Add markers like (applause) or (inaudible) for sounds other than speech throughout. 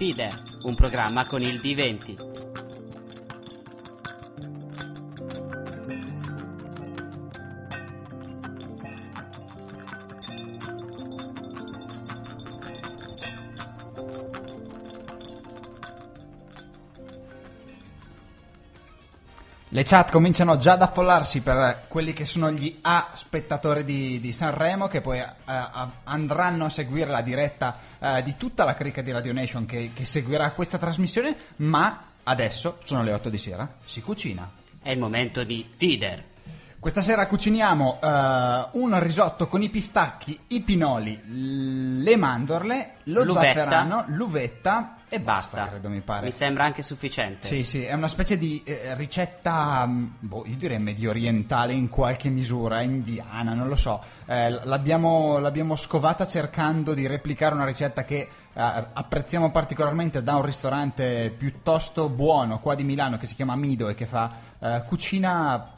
Fide, un programma con il D20. Le chat cominciano già ad affollarsi per quelli che sono gli A spettatori di, di Sanremo che poi eh, andranno a seguire la diretta eh, di tutta la cricca di Radio Nation che, che seguirà questa trasmissione, ma adesso sono le 8 di sera, si cucina. È il momento di Feeder. Questa sera cuciniamo eh, un risotto con i pistacchi, i pinoli, le mandorle, lo L'uvetta. zafferano, l'uvetta e basta, Basta. credo mi pare. Mi sembra anche sufficiente. Sì, sì, è una specie di eh, ricetta, mh, boh, io direi medio orientale in qualche misura, indiana, non lo so. Eh, l'abbiamo, l'abbiamo scovata cercando di replicare una ricetta che eh, apprezziamo particolarmente da un ristorante piuttosto buono qua di Milano che si chiama Mido e che fa eh, cucina...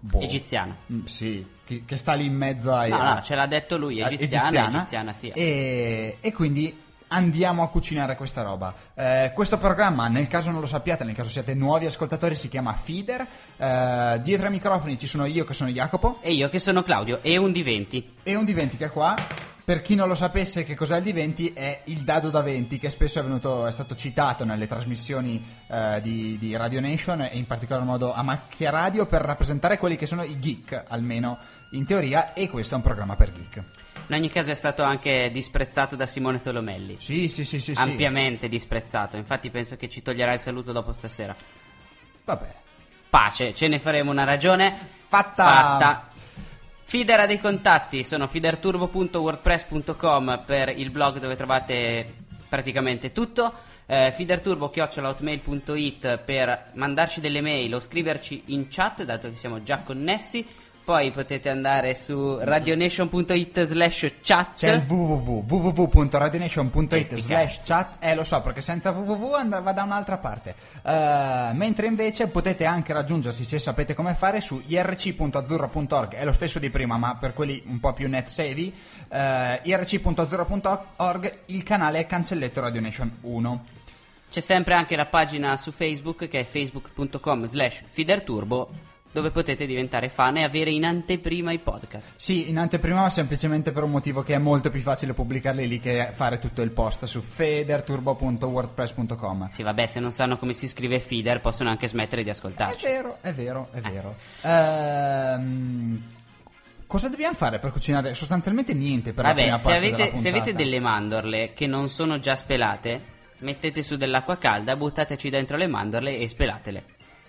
boh, Egiziana. mm, sì, che, che sta lì in mezzo ai... No, no, ce l'ha detto lui, eh, egiziana, egiziana, sì. E, e quindi andiamo a cucinare questa roba. Eh, questo programma, nel caso non lo sappiate, nel caso siate nuovi ascoltatori, si chiama Feeder. Eh, dietro ai microfoni ci sono io che sono Jacopo E io che sono Claudio, e un D20. e un D20 che è qua. Per chi non lo sapesse che cos'è il D20 è il dado da 20 che spesso è, venuto, è stato citato nelle trasmissioni eh, di, di Radio Nation e in particolar modo a Macchia Radio per rappresentare quelli che sono i geek, almeno in teoria, e questo è un programma per geek. In ogni caso è stato anche disprezzato da Simone Tolomelli. Sì, sì, sì, sì. sì. Ampiamente disprezzato. Infatti penso che ci toglierà il saluto dopo stasera. Vabbè. Pace, ce ne faremo una ragione. Fatta. Fatta. Feeder ha dei contatti, sono feederturbo.wordpress.com per il blog dove trovate praticamente tutto. Eh, feederturbo.hotmail.it per mandarci delle mail o scriverci in chat, dato che siamo già connessi. Poi potete andare su radionation.it slash chat. C'è il www, www.radionation.it slash chat, eh lo so perché senza www and- va da un'altra parte. Eh, mentre invece potete anche raggiungersi, se sapete come fare, su irc.azzurro.org, è lo stesso di prima ma per quelli un po' più net savvy, eh, irc.azzurro.org, il canale è Cancelletto Radio Nation 1. C'è sempre anche la pagina su Facebook che è facebook.com slash feederturbo dove potete diventare fan e avere in anteprima i podcast. Sì, in anteprima ma semplicemente per un motivo che è molto più facile pubblicarli lì che fare tutto il post su federturbo.wordpress.com. Sì, vabbè, se non sanno come si scrive feeder possono anche smettere di È ascoltarci. vero, è vero, è vero. Ehm, cosa dobbiamo fare per cucinare? Sostanzialmente niente per la Vabbè, prima se avete, se avete delle mandorle che non sono già spelate, mettete su dell'acqua calda, buttateci dentro le mandorle e spelatele.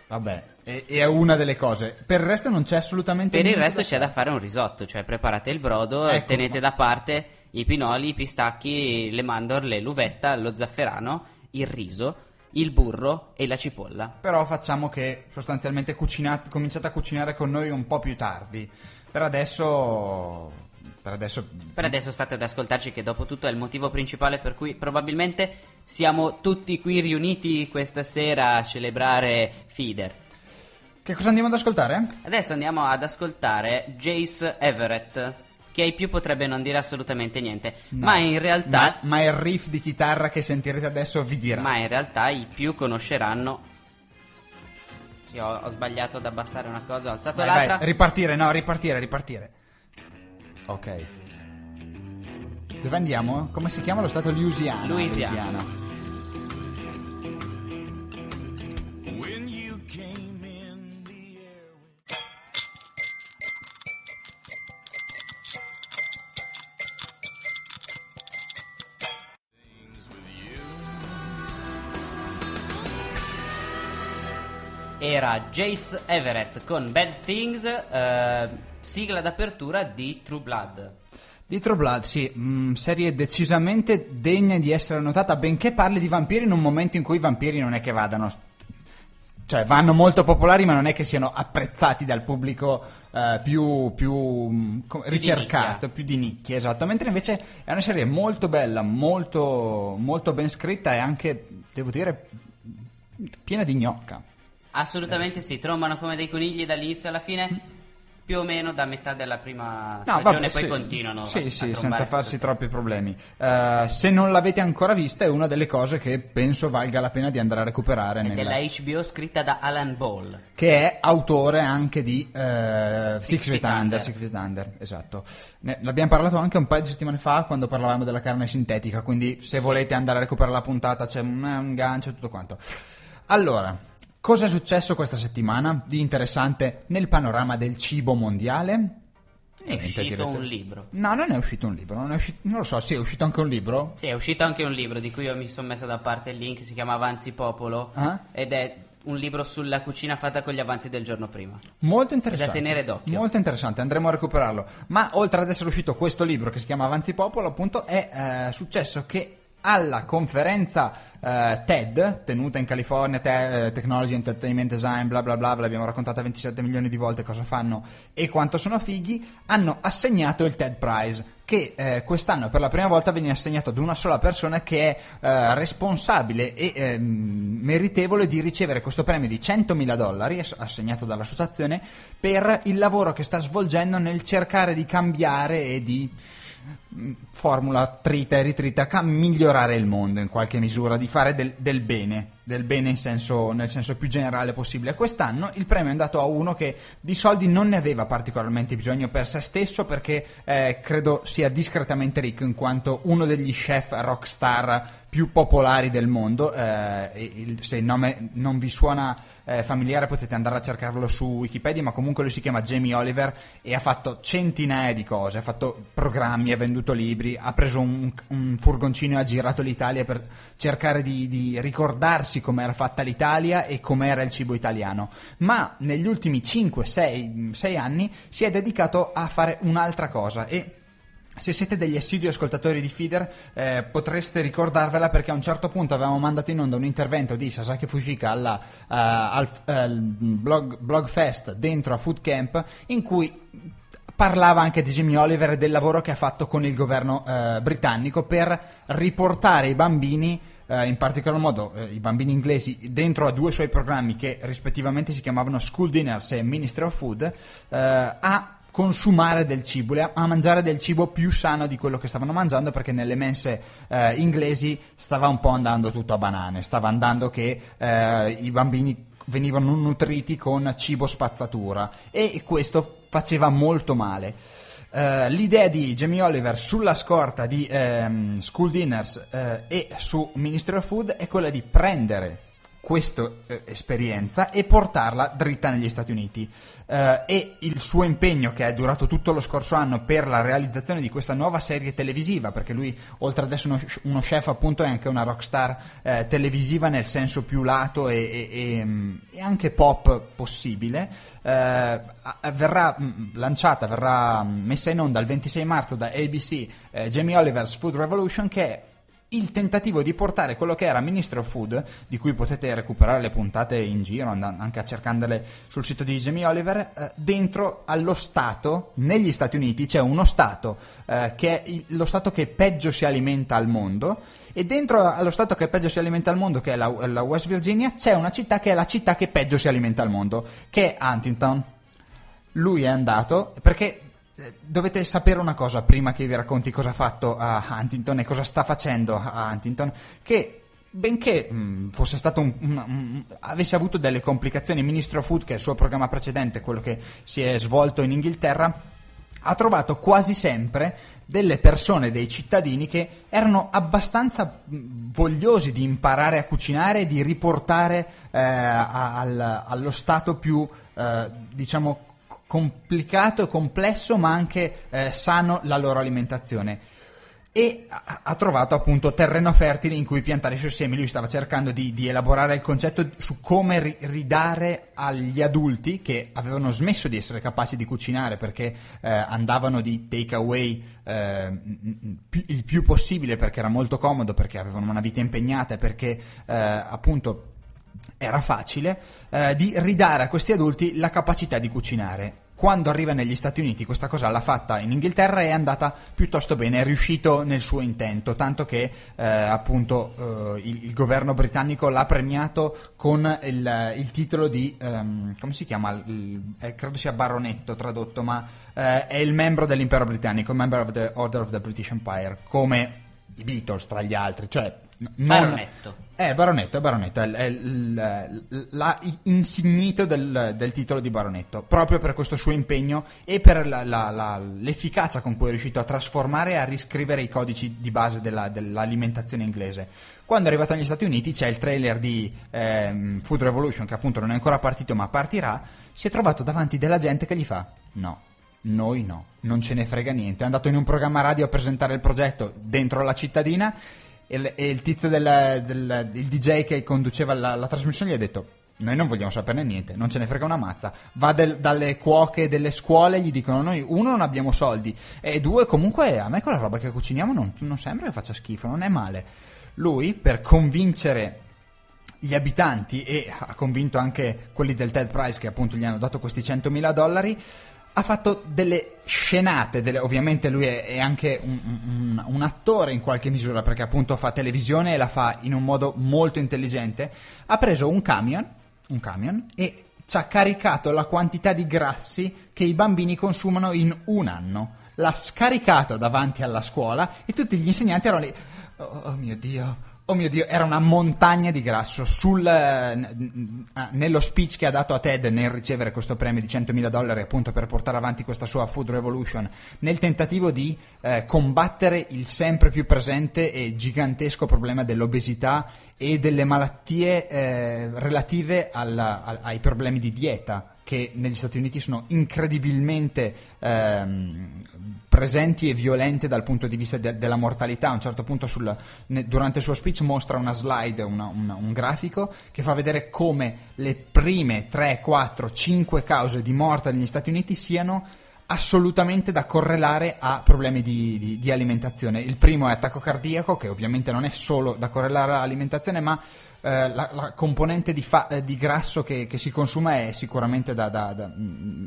Vabbè, e- è una delle cose. Per il resto non c'è assolutamente Per il niente resto c'è da fare un risotto, cioè preparate il brodo, Ecco, tenete ma- da parte i pinoli, i pistacchi, le mandorle, l'uvetta, lo zafferano, il riso, il burro e la cipolla. Però facciamo che sostanzialmente cucinate, cominciate a cucinare con noi un po' più tardi. Per adesso... Per adesso... Per adesso state ad ascoltarci che dopo tutto è il motivo principale per cui probabilmente siamo tutti qui riuniti questa sera a celebrare Feeder. Che cosa andiamo ad ascoltare? Adesso andiamo ad ascoltare Jace Everett, che ai più potrebbe non dire assolutamente niente, No. ma in realtà Ma, ma il riff di chitarra che sentirete adesso vi dirà. ma in realtà i più conosceranno Sì, ho, ho sbagliato ad abbassare una cosa, ho alzato Vai, l'altra. vai, ripartire, no, ripartire, ripartire. Ok. Dove andiamo? Come si chiama lo stato Louisiana? Louisiana. Air. Era Jace Everett con Bad Things, eh, sigla d'apertura di True Blood. Di True Blood, sì, mm, serie decisamente degna di essere notata, benché parli di vampiri in un momento in cui i vampiri non è che vadano... Cioè, vanno molto popolari, ma non è che siano apprezzati dal pubblico eh, più, più, mm, di ricercato, nicchia. più di nicchia, esatto. Mentre invece è una serie molto bella, molto, molto ben scritta e anche, devo dire, piena di gnocca. Assolutamente sì, trombano come dei conigli dall'inizio alla fine, più o meno da metà della prima No, stagione, vabbè, poi sì. continuano. Sì, a- a sì, trombare senza farsi troppi problemi. Eh, se non l'avete ancora vista, è una delle cose che penso valga la pena di andare a recuperare. È nella- della HBO scritta da Alan Ball. che è autore anche di eh, Six, Feet Feet Under, Under. Six Feet Under, esatto. Ne- l'abbiamo parlato anche un paio di settimane fa quando parlavamo della carne sintetica, quindi se volete andare a recuperare la puntata c'è un, un gancio e tutto quanto. Allora, cosa è successo questa settimana di interessante nel panorama del cibo mondiale? È Niente, uscito direte. un libro. No, non è uscito un libro, non, è uscito, non lo so, sì, è uscito anche un libro. Sì, è uscito anche un libro di cui io mi sono messo da parte il link, si chiama Avanzi Popolo Ah. ed è un libro sulla cucina fatta con gli avanzi del giorno prima. Molto interessante. da tenere d'occhio. Molto interessante, andremo a recuperarlo. Ma oltre ad essere uscito questo libro che si chiama Avanzi Popolo, appunto, è eh, successo che alla conferenza eh, TED, tenuta in California, te- eh, Technology Entertainment Design, bla bla bla, ve l'abbiamo raccontata 27 milioni di volte cosa fanno e quanto sono fighi, hanno assegnato il TED Prize, che eh, quest'anno per la prima volta viene assegnato ad una sola persona che è eh, responsabile e ehm, meritevole di ricevere questo premio di 100.000 dollari ass- assegnato dall'associazione per il lavoro che sta svolgendo nel cercare di cambiare e di formula trita e ritrita ca- migliorare il mondo in qualche misura, di fare del, del bene, del bene senso- nel senso più generale possibile. Quest'anno il premio è andato a uno che di soldi non ne aveva particolarmente bisogno per se stesso perché eh, credo sia discretamente ricco in quanto uno degli chef rockstar più popolari del mondo. eh, il- se il nome non vi suona eh, familiare potete andare a cercarlo su Wikipedia, ma comunque lui si chiama Jamie Oliver e ha fatto centinaia di cose, ha fatto programmi, ha venduto libri, ha preso un, un furgoncino e ha girato l'Italia per cercare di, di ricordarsi com'era fatta l'Italia e com'era il cibo italiano. Ma negli ultimi 5-6 anni si è dedicato a fare un'altra cosa e se siete degli assidui ascoltatori di Feeder eh, potreste ricordarvela perché a un certo punto avevamo mandato in onda un intervento di Sasaki Fujika alla, eh, al al blog, blog Fest dentro a Food Camp in cui parlava anche di Jimmy Oliver e del lavoro che ha fatto con il governo eh, britannico per riportare i bambini eh, in particolar modo eh, i bambini inglesi dentro a due suoi programmi che rispettivamente si chiamavano School Dinners e Ministry of Food eh, a consumare del cibo, a mangiare del cibo più sano di quello che stavano mangiando perché nelle mense eh, inglesi stava un po' andando tutto a banane, stava andando che eh, i bambini venivano nutriti con cibo spazzatura. E questo faceva molto male. Eh, l'idea di Jamie Oliver sulla scorta di ehm, School Dinners eh, e su Ministry of Food è quella di prendere questa eh, esperienza e portarla dritta negli Stati Uniti. Eh, e il suo impegno, che è durato tutto lo scorso anno per la realizzazione di questa nuova serie televisiva, perché lui, oltre ad essere uno, uno chef, appunto, è anche una rockstar eh, televisiva nel senso più lato e, e- e, mm, e anche pop possibile, eh, verrà mm, lanciata, verrà mm, messa in onda il 26 marzo da ABC eh, Jamie Oliver's Food Revolution, che è il tentativo di portare quello che era Ministro Food, di cui potete recuperare le puntate in giro, andando anche a cercandole sul sito di Jamie Oliver, eh, dentro allo Stato, negli Stati Uniti c'è uno Stato eh, che è il- lo Stato che peggio si alimenta al mondo e dentro allo Stato che peggio si alimenta al mondo, che è la, la West Virginia, c'è una città che è la città che peggio si alimenta al mondo, che è Huntington. Lui è andato perché dovete sapere una cosa prima che vi racconti cosa ha fatto a Huntington e cosa sta facendo a Huntington, che benché mh, fosse stato un, un- un- avesse avuto delle complicazioni, il ministro Food, che è il suo programma precedente, quello che si è svolto in Inghilterra, ha trovato quasi sempre delle persone, dei cittadini che erano abbastanza mh, vogliosi di imparare a cucinare e di riportare eh, al- allo stato più, eh, diciamo, complicato e complesso, ma anche eh, sano la loro alimentazione e ha, trovato appunto terreno fertile in cui piantare i suoi semi. Lui stava cercando di, di elaborare il concetto su come ri- ridare agli adulti che avevano smesso di essere capaci di cucinare perché eh, andavano di take away eh, il più possibile perché era molto comodo, perché avevano una vita impegnata perché eh, appunto era facile, eh, di ridare a questi adulti la capacità di cucinare. Quando arriva negli Stati Uniti, questa cosa l'ha fatta in Inghilterra e è andata piuttosto bene, è riuscito nel suo intento, tanto che eh, appunto eh, il, il governo britannico l'ha premiato con il, il titolo di, ehm, come si chiama? Il- eh, credo sia baronetto tradotto, ma eh, è il membro dell'impero britannico, member of the Order of the British Empire, come i Beatles tra gli altri, cioè non... Baronetto. È baronetto, è baronetto, è, è il- la insignito del, del titolo di baronetto, proprio per questo suo impegno e per la- la- la- l'efficacia con cui è riuscito a trasformare e a riscrivere i codici di base della- dell'alimentazione inglese. Quando è arrivato negli Stati Uniti c'è il trailer di ehm, Food Revolution, che appunto non è ancora partito ma partirà, si è trovato davanti della gente che gli fa no. Noi no, non ce ne frega niente. È andato in un programma radio a presentare il progetto dentro la cittadina e, e il tizio del, del- il DJ che conduceva la, la trasmissione gli ha detto noi non vogliamo saperne niente, non ce ne frega una mazza. Va del- dalle cuoche delle scuole, gli dicono noi uno non abbiamo soldi e due comunque a me quella roba che cuciniamo non, non sembra che faccia schifo, non è male. Lui per convincere gli abitanti e ha convinto anche quelli del TED Prize che appunto gli hanno dato questi 100.000 dollari ha fatto delle scenate, delle- ovviamente lui è, è anche un, un- un attore in qualche misura perché appunto fa televisione e la fa in un modo molto intelligente, ha preso un camion, un camion e ci ha caricato la quantità di grassi che i bambini consumano in un anno. L'ha scaricato davanti alla scuola e tutti gli insegnanti erano lì. Oh, oh mio Dio, oh mio Dio, era una montagna di grasso. Sul, eh, ah, nello speech che ha dato a Ted nel ricevere questo premio di 100.000 dollari appunto per portare avanti questa sua Food Revolution, nel tentativo di eh, combattere il sempre più presente e gigantesco problema dell'obesità e delle malattie eh, relative alla- al- ai problemi di dieta che negli Stati Uniti sono incredibilmente ehm, presenti e violente dal punto di vista de- della mortalità. A un certo punto sul- ne- durante il suo speech mostra una slide, una- una- un grafico che fa vedere come le prime 3, 4, 5 cause di morte negli Stati Uniti siano assolutamente da correlare a problemi di, di- di alimentazione. Il primo è attacco cardiaco, che ovviamente non è solo da correlare all'alimentazione, ma eh, la, la componente di, fa- eh, di grasso che, che si consuma è sicuramente da- da- da- mm,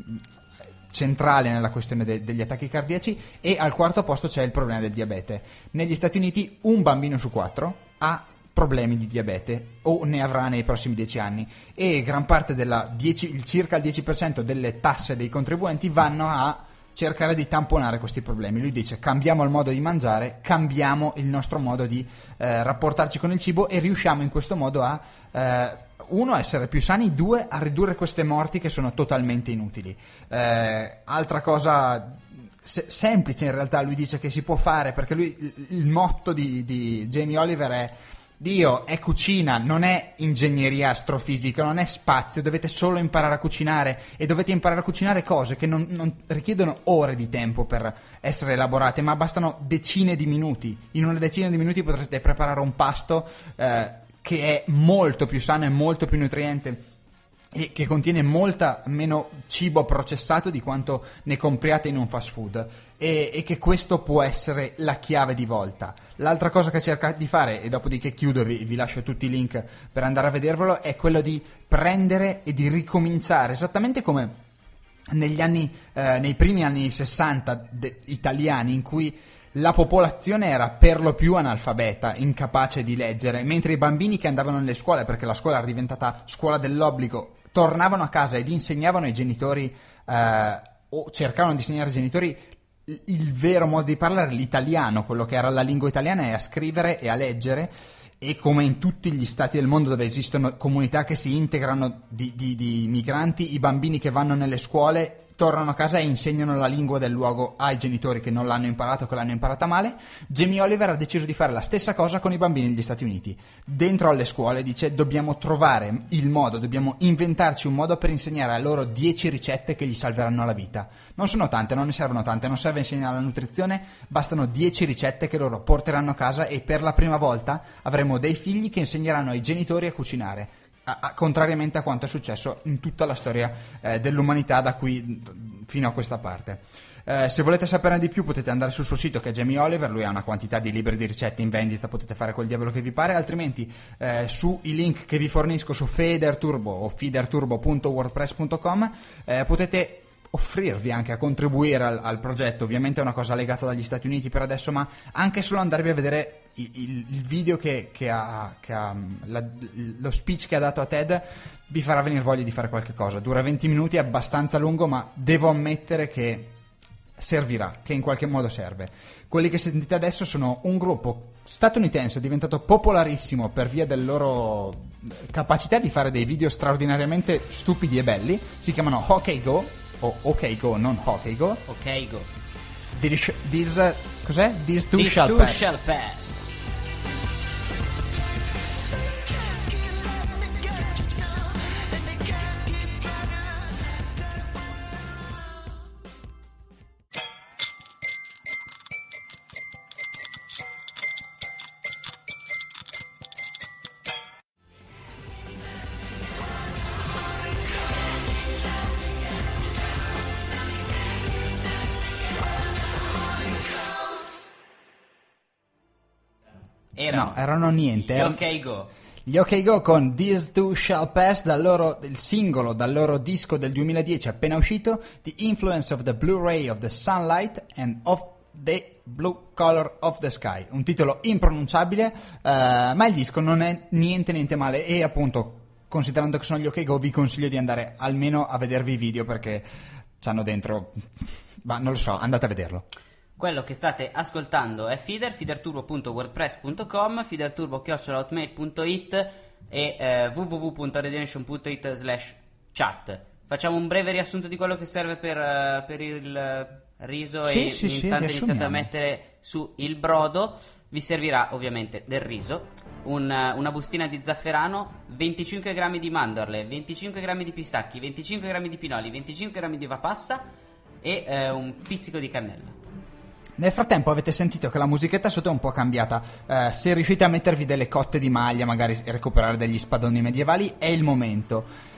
centrale nella questione de- degli attacchi cardiaci e al quarto posto c'è il problema del diabete. Negli Stati Uniti un bambino su quattro ha problemi di diabete o ne avrà nei prossimi dieci anni e gran parte della 10 il circa il 10% delle tasse dei contribuenti vanno a cercare di tamponare questi problemi. Lui dice cambiamo il modo di mangiare, cambiamo il nostro modo di eh, rapportarci con il cibo e riusciamo in questo modo a eh, uno essere più sani, due a ridurre queste morti che sono totalmente inutili. Eh, altra cosa se- semplice in realtà lui dice che si può fare perché lui il, il motto di, di Jamie Oliver è Dio è cucina, non è ingegneria astrofisica, non è spazio, dovete solo imparare a cucinare e dovete imparare a cucinare cose che non, non richiedono ore di tempo per essere elaborate, ma bastano decine di minuti. In una decina di minuti potrete preparare un pasto eh, che è molto più sano e molto più nutriente e che contiene molta meno cibo processato di quanto ne compriate in un fast food e, e che questo può essere la chiave di volta. L'altra cosa che cerca di fare, e dopodiché chiudo vi, vi lascio tutti i link per andare a vedervelo, è quello di prendere e di ricominciare esattamente come negli anni, eh, nei primi anni 60 de- italiani in cui la popolazione era per lo più analfabeta, incapace di leggere, mentre i bambini che andavano nelle scuole, perché la scuola era diventata scuola dell'obbligo, tornavano a casa ed insegnavano ai genitori, eh, o cercavano di insegnare ai genitori il- vero modo di parlare, l'italiano, quello che era la lingua italiana, e a scrivere e a leggere. E come in tutti gli stati del mondo dove esistono comunità che si integrano di, di- di migranti, i bambini che vanno nelle scuole tornano a casa e insegnano la lingua del luogo ai genitori che non l'hanno imparato, che l'hanno imparata male. Jamie Oliver ha deciso di fare la stessa cosa con i bambini negli Stati Uniti. Dentro alle scuole dice dobbiamo trovare il modo, dobbiamo inventarci un modo per insegnare a loro 10 ricette che gli salveranno la vita. Non sono tante, non ne servono tante, non serve insegnare la nutrizione, bastano 10 ricette che loro porteranno a casa e per la prima volta avremo dei figli che insegneranno ai genitori a cucinare. A- a- contrariamente a quanto è successo in tutta la storia eh, dell'umanità da qui fino a questa parte. Eh, se volete saperne di più potete andare sul suo sito che è Jamie Oliver, lui ha una quantità di libri di ricette in vendita, potete fare quel diavolo che vi pare, altrimenti eh, sui link che vi fornisco su Feeder Turbo o feederturbo.wordpress.com eh, potete offrirvi anche a contribuire al, al progetto. Ovviamente è una cosa legata dagli Stati Uniti per adesso, ma anche solo andarvi a vedere il, il- il video che, che ha, che ha, la- lo speech che ha dato a TED vi farà venire voglia di fare qualche cosa. Dura 20 minuti, è abbastanza lungo, ma devo ammettere che servirà, che in qualche modo serve. Quelli che sentite adesso sono un gruppo statunitense diventato popolarissimo per via della loro capacità di fare dei video straordinariamente stupidi e belli. Si chiamano Hockey Go o OK Go, non Hockey Go. Ok, go. This, this- cos'è? These two These shall two pass. shall pass. No, erano niente. Gli Ok, go. Gli OK Go con These Two Shall Pass dal loro il singolo dal loro disco del 2010 appena uscito The Influence of the Blue Ray of the Sunlight and of the Blue Color of the Sky un titolo impronunciabile eh, ma il disco non è niente niente male e appunto considerando che sono gli OK Go vi consiglio di andare almeno a vedervi i video perché c'hanno dentro (laughs) ma non lo so andate a vederlo Quello che state ascoltando è Feeder, feederturbo.wordpress.com, feederturbo.hotmail.it e eh, www.redemption.it slash chat. Facciamo un breve riassunto di quello che serve per, eh, per il riso Sì, e sì, sì, intanto iniziate a mettere su il brodo. Vi servirà ovviamente del riso, un- una bustina di zafferano, 25 grammi di mandorle, 25 grammi di pistacchi, 25 grammi di pinoli, 25 grammi di uva passa e eh, un pizzico di cannella. Nel frattempo avete sentito che la musichetta sotto è un po' cambiata. Eh, se riuscite a mettervi delle cotte di maglia, magari recuperare degli spadoni medievali, è il momento.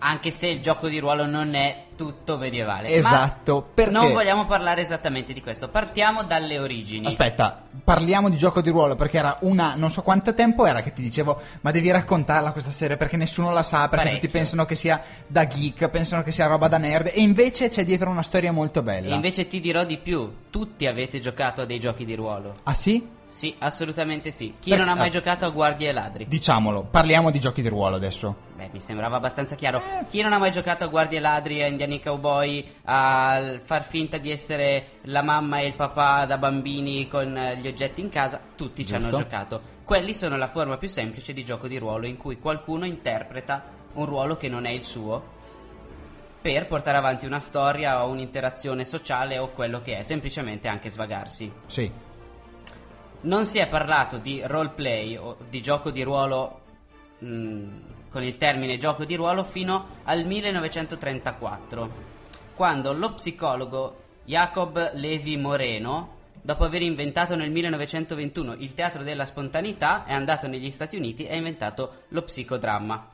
Anche se il gioco di ruolo non è tutto medievale. Esatto, perché- Non vogliamo parlare esattamente di questo. Partiamo dalle origini. Aspetta, parliamo di gioco di ruolo perché era una, non so quanto tempo era che ti dicevo, ma devi raccontarla questa serie perché nessuno la sa, perché Parecchio. tutti pensano che sia da geek, pensano che sia roba da nerd e invece c'è dietro una storia molto bella. E invece ti dirò di più. Tutti avete giocato a dei giochi di ruolo. Ah sì? Sì, assolutamente sì. Chi Perché- non ha mai ah. giocato a guardie e ladri? Diciamolo, parliamo di giochi di ruolo adesso. Beh, mi sembrava abbastanza chiaro. Eh. Chi non ha mai giocato a guardie e ladri, a indiani cowboy, a far finta di essere la mamma e il papà da bambini con eh, gli oggetti in casa, tutti ci hanno Giusto. giocato. Quelli sono la forma più semplice di gioco di ruolo in cui qualcuno interpreta un ruolo che non è il suo per portare avanti una storia o un'interazione sociale o quello che è, semplicemente anche svagarsi. Sì. Non si è parlato di roleplay o di gioco di ruolo mh, con il termine gioco di ruolo fino al 1934, quando lo psicologo Jacob Levi Moreno, dopo aver inventato nel 1921 il teatro della spontaneità, è andato negli Stati Uniti e ha inventato lo psicodramma,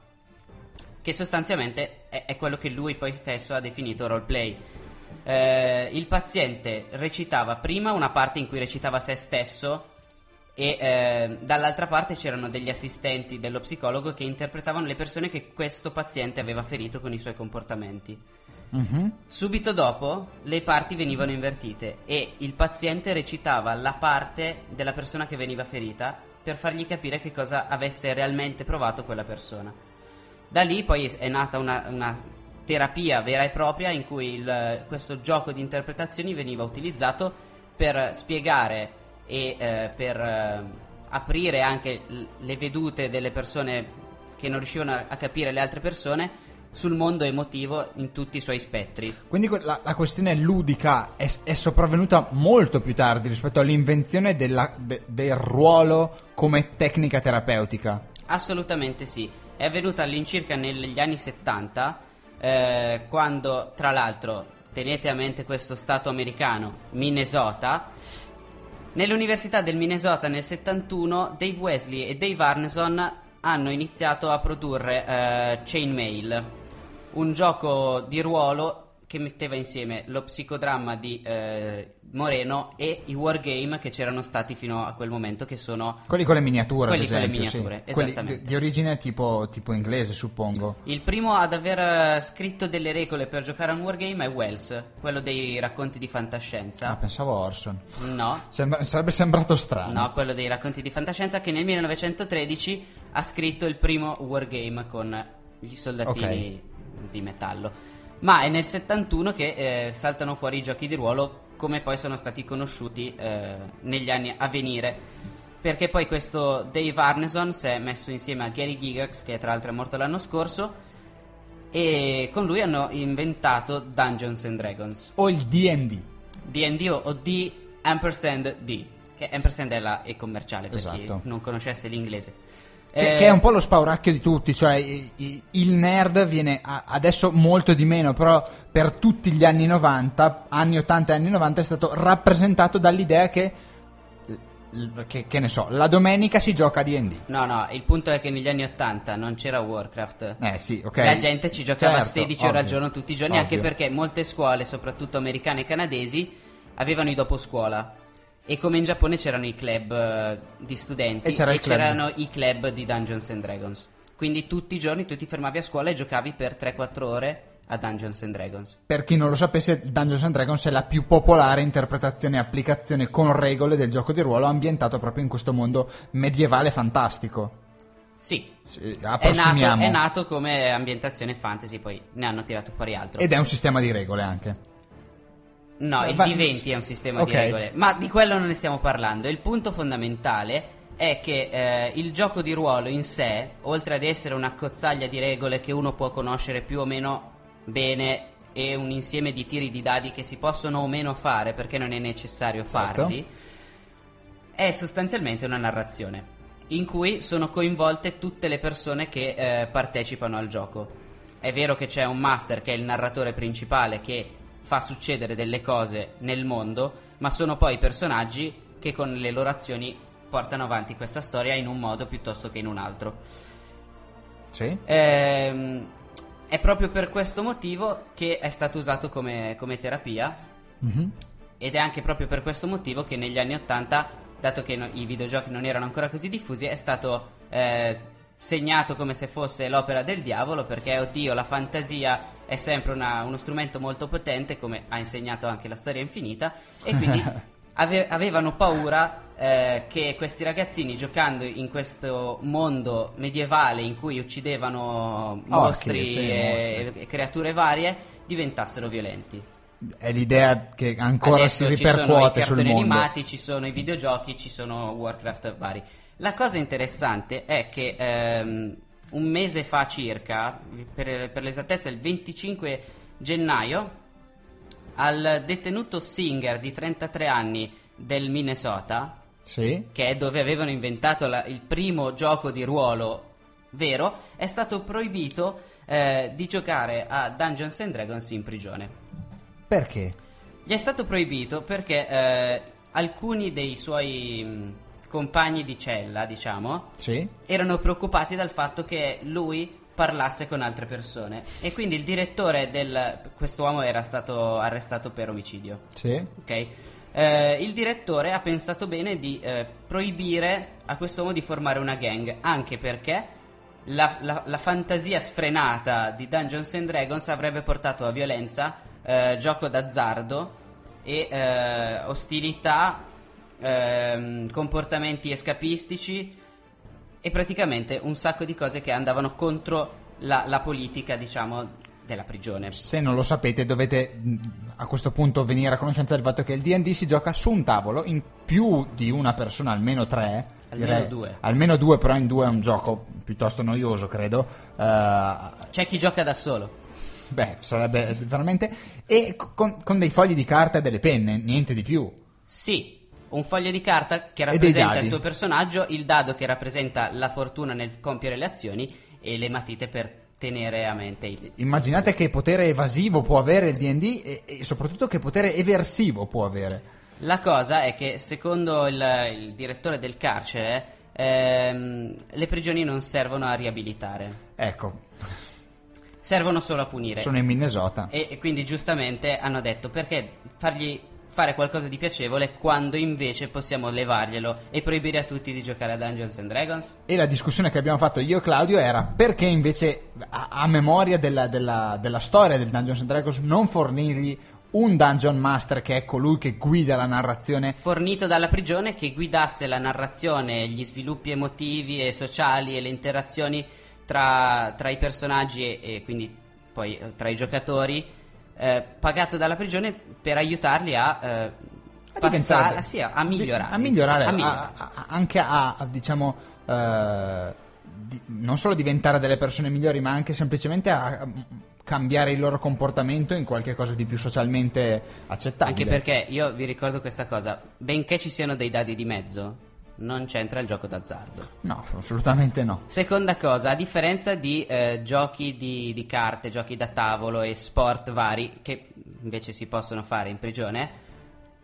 che sostanzialmente è, è quello che lui poi stesso ha definito roleplay. Eh, il paziente recitava prima una parte in cui recitava se stesso e eh, dall'altra parte c'erano degli assistenti dello psicologo che interpretavano le persone che questo paziente aveva ferito con i suoi comportamenti. Mhm. Subito dopo le parti venivano invertite e il paziente recitava la parte della persona che veniva ferita per fargli capire che cosa avesse realmente provato quella persona. Da lì poi è nata una, una terapia vera e propria in cui il- questo gioco di interpretazioni veniva utilizzato per spiegare e eh, per eh, aprire anche l- le vedute delle persone che non riuscivano a, a capire le altre persone sul mondo emotivo in tutti i suoi spettri. Quindi la, la questione ludica è, è sopravvenuta molto più tardi rispetto all'invenzione della- de- del ruolo come tecnica terapeutica. Assolutamente sì. È avvenuta all'incirca negli anni 70, eh, quando tra l'altro, tenete a mente questo stato americano, Minnesota, nell'Università del Minnesota nel 71 Dave Wesley e Dave Arneson hanno iniziato a produrre eh, Chainmail, un gioco di ruolo che metteva insieme lo psicodramma di eh, Moreno e i wargame che c'erano stati fino a quel momento, che sono Quelli con le miniature, Quelli ad con le esempio, sì. miniature, Quelli esattamente. di, di origine tipo, tipo inglese, suppongo. Il primo ad aver eh, scritto delle regole per giocare a un wargame è Wells, quello dei racconti di Ah, fantascienza. pensavo Orson. No, Sembra- sarebbe sembrato strano. no, quello dei racconti di fantascienza che nel 1913 ha scritto il primo wargame con gli soldatini di metallo. Ma è nel 71 che eh, saltano fuori i giochi di ruolo come poi sono stati conosciuti eh, negli anni a venire. Perché poi questo Dave Arneson si è messo insieme a Gary Gigax, che tra l'altro è morto l'anno scorso, e con lui hanno inventato Dungeons and Dragons. O il D&D. D&D o D ampersand D, che ampersand è la E commerciale per Esatto. chi non conoscesse l'inglese. Che, Eh, che è un po' lo spauracchio di tutti, cioè i- i- il nerd viene a- adesso molto di meno, però per tutti gli anni 90, anni 80 e anni 90 è stato rappresentato dall'idea che, che, che ne so, la domenica si gioca a D&D. No, no, il punto è che negli anni 80 non c'era Warcraft. Eh sì, ok. La gente ci giocava Certo, 16 ore al ovvio, giorno tutti i giorni, anche ovvio. perché molte scuole, soprattutto americane e canadesi, avevano i doposcuola. E come in Giappone c'erano i club eh, di studenti E c'era club. c'erano i club di Dungeons and Dragons. Quindi tutti i giorni tu ti fermavi a scuola e giocavi per 3-4 ore a Dungeons and Dragons. Per chi non lo sapesse, Dungeons and Dragons è la più popolare interpretazione e applicazione con regole del gioco di ruolo ambientato proprio in questo mondo medievale fantastico. Sì, Sì, è nato, è nato come ambientazione fantasy, poi ne hanno tirato fuori altro. Ed è un sistema di regole anche. No, il Va- D20 è un sistema Ok. di regole, ma di quello non ne stiamo parlando. Il punto fondamentale è che eh, il gioco di ruolo in sé, oltre ad essere una cozzaglia di regole che uno può conoscere più o meno bene e un insieme di tiri di dadi che si possono o meno fare perché non è necessario Certo. farli, è sostanzialmente una narrazione in cui sono coinvolte tutte le persone che eh, partecipano al gioco. È vero che c'è un master che è il narratore principale che fa succedere delle cose nel mondo, ma sono poi i personaggi che con le loro azioni portano avanti questa storia in un modo piuttosto che in un altro. Sì? Ehm, è proprio per questo motivo che è stato usato come, come terapia Mhm. ed è anche proprio per questo motivo che negli anni 80, dato che no- i videogiochi non erano ancora così diffusi, è stato eh, segnato come se fosse l'opera del diavolo, perché oddio, la fantasia è sempre una- uno strumento molto potente, come ha insegnato anche la storia infinita, e quindi (laughs) ave- avevano paura eh, che questi ragazzini giocando in questo mondo medievale in cui uccidevano mostri sì, e, mostri. e creature varie diventassero violenti. È l'idea che ancora Adesso si ci sono i ripercuote sul cartoni mondo. animati, ci sono i videogiochi, ci sono Warcraft vari. La cosa interessante è che ehm, un mese fa circa, per, per l'esattezza il 25 gennaio, al detenuto Singer di 33 anni del Minnesota, Sì? che è dove avevano inventato la- il primo gioco di ruolo vero, è stato proibito eh, di giocare a Dungeons and Dragons in prigione. Perché? Gli è stato proibito perché eh, alcuni dei suoi mh, compagni di cella, diciamo, Sì? erano preoccupati dal fatto che lui parlasse con altre persone e quindi il direttore del quest'uomo era stato arrestato per omicidio. Sì? Ok? Eh, il direttore ha pensato bene di eh, proibire a quest'uomo di formare una gang, anche perché la, la- la fantasia sfrenata di Dungeons and Dragons avrebbe portato a violenza, eh, gioco d'azzardo e eh, ostilità, ehm, comportamenti escapistici e praticamente un sacco di cose che andavano contro la, la politica, diciamo, della prigione. Se non lo sapete dovete mh, a questo punto venire a conoscenza del fatto che il D&D si gioca su un tavolo in più di una persona, almeno tre. Almeno due. Almeno due, però in due è un gioco piuttosto noioso, credo. Eh, C'è chi gioca da solo. beh, sarebbe veramente... E con, con dei fogli di carta e delle penne, niente di più. Sì, un foglio di carta che rappresenta il tuo personaggio, il dado che rappresenta la fortuna nel compiere le azioni e le matite per tenere a mente il... Immaginate che potere evasivo può avere il D&D e, e soprattutto che potere eversivo può avere. La cosa è che secondo il, il direttore del carcere ehm, le prigioni non servono a riabilitare. Ecco, servono solo a punire. Sono in Minnesota. E, e quindi giustamente hanno detto perché fargli fare qualcosa di piacevole quando invece possiamo levarglielo e proibire a tutti di giocare a Dungeons and Dragons? E la discussione che abbiamo fatto io e Claudio era perché invece, a, a memoria della, della- della storia del Dungeons and Dragons, non fornirgli un Dungeon Master che è colui che guida la narrazione Fornito dalla prigione che guidasse la narrazione, gli sviluppi emotivi e sociali e le interazioni tra, tra i personaggi e, e quindi poi eh, tra i giocatori, eh, pagato dalla prigione per aiutarli a, eh, a passare, sì, a, a migliorare. a migliorare, a migliorare. anche a, diciamo eh, di- non solo diventare delle persone migliori ma anche semplicemente a, a cambiare il loro comportamento in qualche cosa di più socialmente accettabile Anche perché io vi ricordo questa cosa, benché ci siano dei dadi di mezzo, non c'entra il gioco d'azzardo. no assolutamente no Seconda cosa, a differenza di eh, giochi di, di carte, giochi da tavolo e sport vari che invece si possono fare in prigione,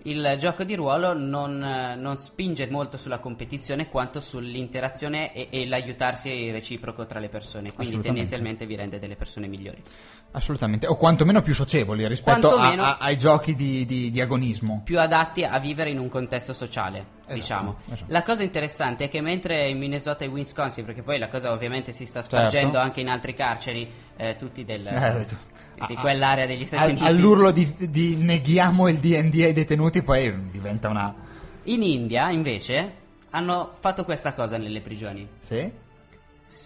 il gioco di ruolo non, eh, non spinge molto sulla competizione quanto sull'interazione e, e l'aiutarsi reciproco tra le persone, quindi tendenzialmente vi rende delle persone migliori. assolutamente o quantomeno più socievoli rispetto a- a- ai giochi di, di- di agonismo più adatti a vivere in un contesto sociale, Esatto, diciamo. esatto. La cosa interessante è che mentre in Minnesota e Wisconsin, perché poi la cosa ovviamente si sta spargendo Certo. anche in altri carceri, eh, tutti del, Eh, di a- quell'area degli Stati al- Uniti. all'urlo di, di neghiamo il D&D ai detenuti poi diventa una In India, invece, hanno fatto questa cosa nelle prigioni. sì?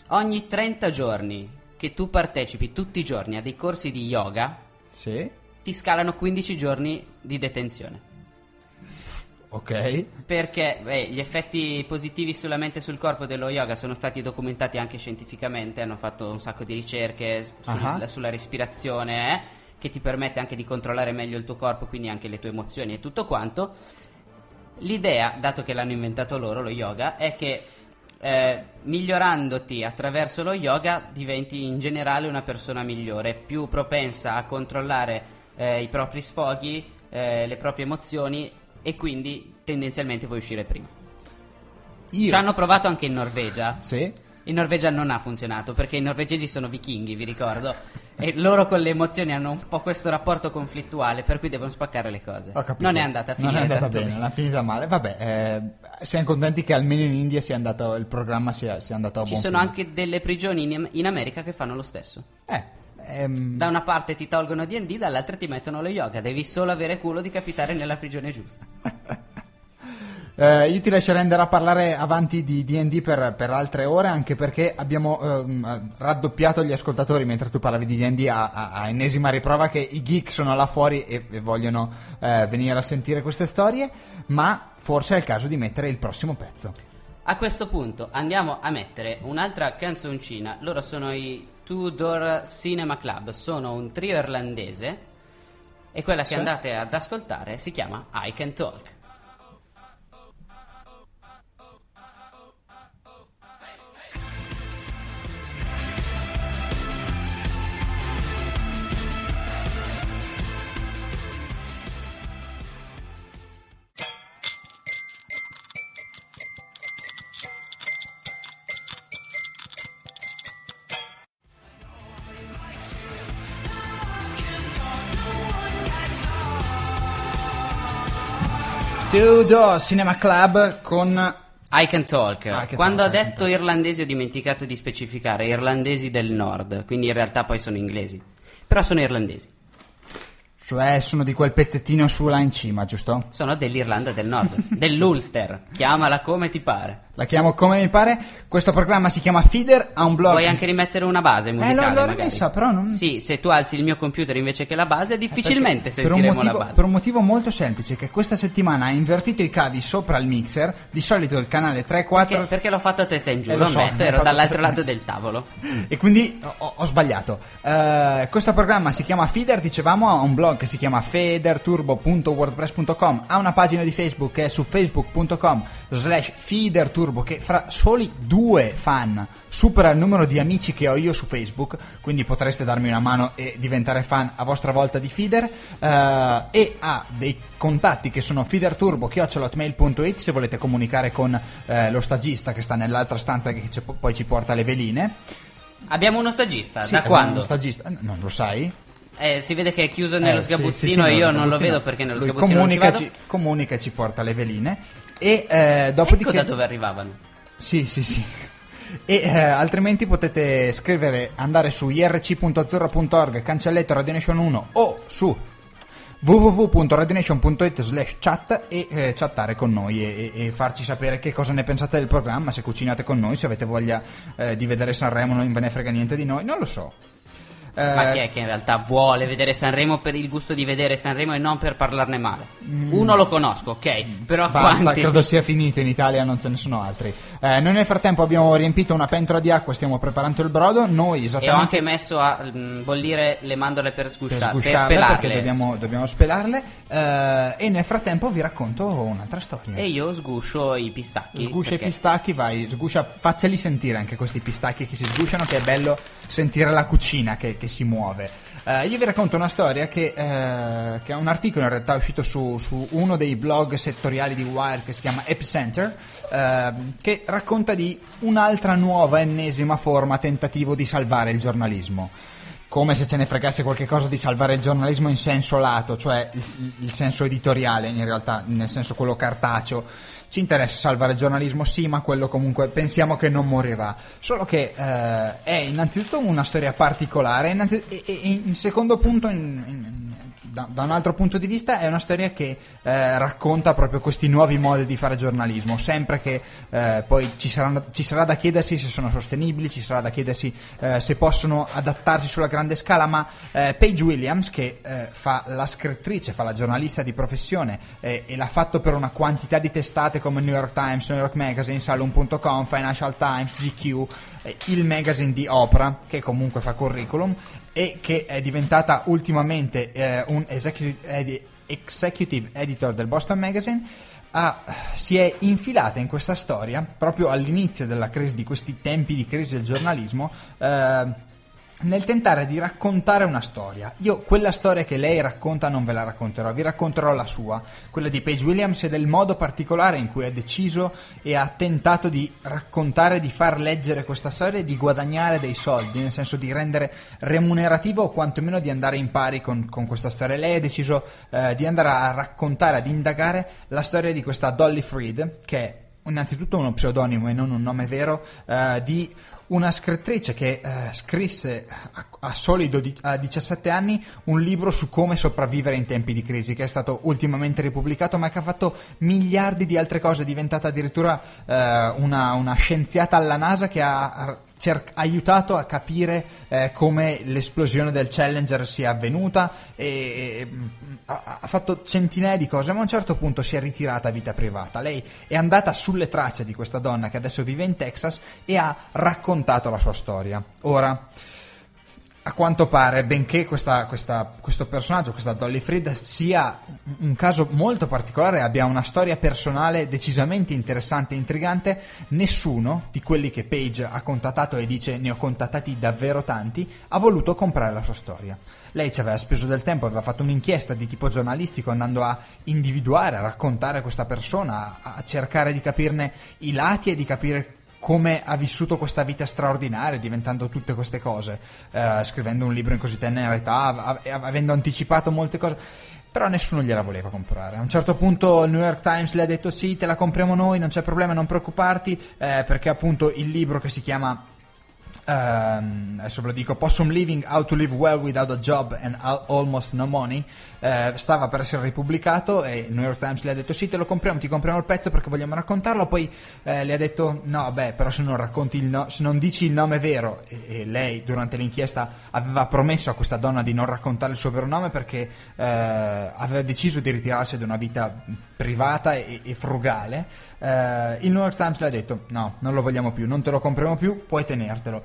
Ogni 30 giorni che tu partecipi tutti i giorni a dei corsi di yoga, sì ti scalano 15 giorni di detenzione. Ok Perché beh, gli effetti positivi sulla mente e sul corpo dello yoga sono stati documentati anche scientificamente, hanno fatto un sacco di ricerche sul- Ah. sulla respirazione, eh, che ti permette anche di controllare meglio il tuo corpo, quindi anche le tue emozioni e tutto quanto. L'idea, dato che l'hanno inventato loro, lo yoga, è che eh, migliorandoti attraverso lo yoga diventi in generale una persona migliore, più propensa a controllare eh, i propri sfoghi, eh, le proprie emozioni e quindi tendenzialmente puoi uscire prima. io Ci hanno provato anche in Norvegia. sì In Norvegia non ha funzionato perché i norvegesi sono vichinghi, vi ricordo. e loro con le emozioni hanno un po' questo rapporto conflittuale, per cui devono spaccare le cose. Ho capito. Non è andata a finire. Non è andata bene, non è finita male. Vabbè, eh, siamo contenti che almeno in India sia andato, il programma sia, sia andato a Ci buon sono fine. anche delle prigioni in, in America che fanno lo stesso. Eh, ehm, Da una parte ti tolgono D&D, dall'altra ti mettono lo yoga. Devi solo avere culo di capitare nella prigione giusta. (laughs) eh, io ti lascerei andare a parlare avanti di D&D per, per altre ore, anche perché abbiamo ehm, raddoppiato gli ascoltatori mentre tu parlavi di D&D a, a- a ennesima riprova che i geek sono là fuori e, e vogliono eh, venire a sentire queste storie, ma forse è il caso di mettere il prossimo pezzo. A questo punto andiamo a mettere un'altra canzoncina. Loro sono i Two Door Cinema Club, sono un trio irlandese e quella che Sì. andate ad ascoltare si chiama I Can Talk. Door Cinema Club con I Can Talk. Can Quando Can detto irlandesi ho dimenticato di specificare irlandesi del nord, quindi in realtà poi sono inglesi. Però sono irlandesi. Cioè sono di quel pezzettino su là in cima, giusto? Sono dell'Irlanda del Nord, (laughs) dell'Ulster. Chiamala come ti pare. La chiamo come mi pare. Questo programma si chiama Feeder, ha un blog. Puoi anche rimettere una base musicale. l'ho- l'ho magari. rimessa, però non- Sì, se tu alzi il mio computer invece che la base, difficilmente Perché- per un, sentiremo motivo, la base. per un motivo molto semplice, che questa settimana ha invertito i cavi sopra il mixer. Di solito il canale 3-4 Perché, perché l'ho fatto a testa in giù, Eh, lo, lo so, ammetto, ero dall'altro lato del tavolo. (laughs) e quindi ho, ho sbagliato. Eh, questo programma si chiama Feeder, dicevamo, ha un blog che si chiama feederturbo.wordpress.com, ha una pagina di Facebook che è su facebook.com slash feederturbo che fra soli due fan supera il numero di amici che ho io su Facebook, quindi potreste darmi una mano e diventare fan a vostra volta di Feeder eh, e ha dei contatti che sono feederturbo.it se volete comunicare con eh, lo stagista che sta nell'altra stanza che ci- poi ci porta le veline Abbiamo uno stagista, Sì, da quando? uno stagista- non lo sai? Eh, si vede che è chiuso nello Eh, sì, sgabuzzino sì, sì, e nello io non lo vedo perché nello Lui sgabuzzino non ci comunica, vado. ci, comunica e ci porta le veline. E eh, Ecco dopodiché. da dove arrivavano. Sì, sì, sì. E eh, altrimenti potete scrivere, andare su irc.azzurra.org, cancelletto Radio Nation 1 o su www.radionation.it slash chat e eh, chattare con noi e, e- e farci sapere che cosa ne pensate del programma, se cucinate con noi, se avete voglia eh, di vedere Sanremo non ve ne frega niente di noi, non lo so. Ma Eh, chi è che in realtà vuole vedere Sanremo per il gusto di vedere Sanremo e non per parlarne male? Uno lo conosco, ok, però Mm. Basta, quanti? credo sia finito in Italia, non ce ne sono altri. Eh, noi nel frattempo abbiamo riempito una pentola di acqua, stiamo preparando il brodo. Noi E ho esattamente anche messo a mm, bollire le mandorle per per sgusciare, per, sgusciarle spelarle. perché dobbiamo, dobbiamo spelarle. eh, e nel frattempo vi racconto un'altra storia. E io sguscio i pistacchi. Sguscia i perché- pistacchi, vai, sguscia, facceli sentire anche questi pistacchi che si sgusciano, che è bello sentire la cucina che, che si muove. Eh, io vi racconto una storia che, eh, che è un articolo in realtà uscito su, su uno dei blog settoriali di Wired che si chiama Epicenter, eh, che racconta di un'altra nuova, ennesima forma, tentativo di salvare il giornalismo come se ce ne fregasse qualche cosa di salvare il giornalismo in senso lato, cioè il, il senso editoriale, in realtà, nel senso quello cartaceo. Ci interessa salvare il giornalismo, sì, ma quello comunque pensiamo che non morirà. Solo che eh, è innanzitutto una storia particolare, innanzi- e, e- e in secondo punto, in- in- da, da un altro punto di vista, è una storia che eh, racconta proprio questi nuovi modi di fare giornalismo. Sempre che eh, poi ci, saranno- ci sarà da chiedersi se sono sostenibili, ci sarà da chiedersi eh, se possono adattarsi sulla grande scala. Ma eh, Paige Williams, che eh, fa la scrittrice, fa la giornalista di professione e l'ha fatto per una quantità di testate come New York Times, New York Magazine, Salon.com, Financial Times, GQ, il magazine di Oprah, che comunque fa curriculum e che è diventata ultimamente eh, un executive, edi- executive editor del Boston Magazine, ha- si è infilata in questa storia proprio all'inizio della crisi, di questi tempi di crisi del giornalismo. eh, nel tentare di raccontare una storia. Io quella storia che lei racconta non ve la racconterò, vi racconterò la sua, quella di Paige Williams e del modo particolare in cui ha deciso e ha tentato di raccontare, di far leggere questa storia e di guadagnare dei soldi, nel senso di rendere remunerativo o quantomeno di andare in pari con, con questa storia. Lei ha deciso eh, di andare a raccontare, ad indagare la storia di questa Dolly Freed, che è innanzitutto uno pseudonimo e non un nome vero, eh, di una scrittrice che eh, scrisse a, a soli 12 a 17 anni un libro su come sopravvivere in tempi di crisi, che è stato ultimamente ripubblicato, ma che ha fatto miliardi di altre cose, è diventata addirittura eh, una, una scienziata alla NASA che ha cer- aiutato a capire eh, come l'esplosione del Challenger sia avvenuta e, mm, ha, ha fatto centinaia di cose, ma a un certo punto si è ritirata a vita privata. Lei è andata sulle tracce di questa donna che adesso vive in Texas e ha raccontato la sua storia. Ora, a quanto pare, benché questa- questa- questo personaggio, questa Dolly Freed, sia un caso molto particolare, abbia una storia personale decisamente interessante e intrigante, nessuno di quelli che Page ha contattato e dice ne ho contattati davvero tanti, ha voluto comprare la sua storia. Lei ci aveva speso del tempo, aveva fatto un'inchiesta di tipo giornalistico andando a individuare, a raccontare questa persona, a, a cercare di capirne i lati e di capire come ha vissuto questa vita straordinaria, diventando tutte queste cose, eh, scrivendo un libro in così tenera età, av- av- avendo anticipato molte cose. Però nessuno gliela voleva comprare. A un certo punto il New York Times le ha detto sì, te la compriamo noi, non c'è problema, non preoccuparti, eh, perché appunto il libro che si chiama ehm, adesso ve lo dico, Possum Living, How to Live Well Without a Job and Al- Almost No Money, eh, stava per essere ripubblicato e il New York Times le ha detto sì, te lo compriamo, ti compriamo il pezzo perché vogliamo raccontarlo, poi eh, le ha detto no, beh, però se non racconti il no- se non dici il nome vero, e, e lei durante l'inchiesta aveva promesso a questa donna di non raccontare il suo vero nome perché eh, aveva deciso di ritirarsi da una vita privata e, e frugale, eh, il New York Times le ha detto no, non lo vogliamo più, non te lo compriamo più, puoi tenertelo.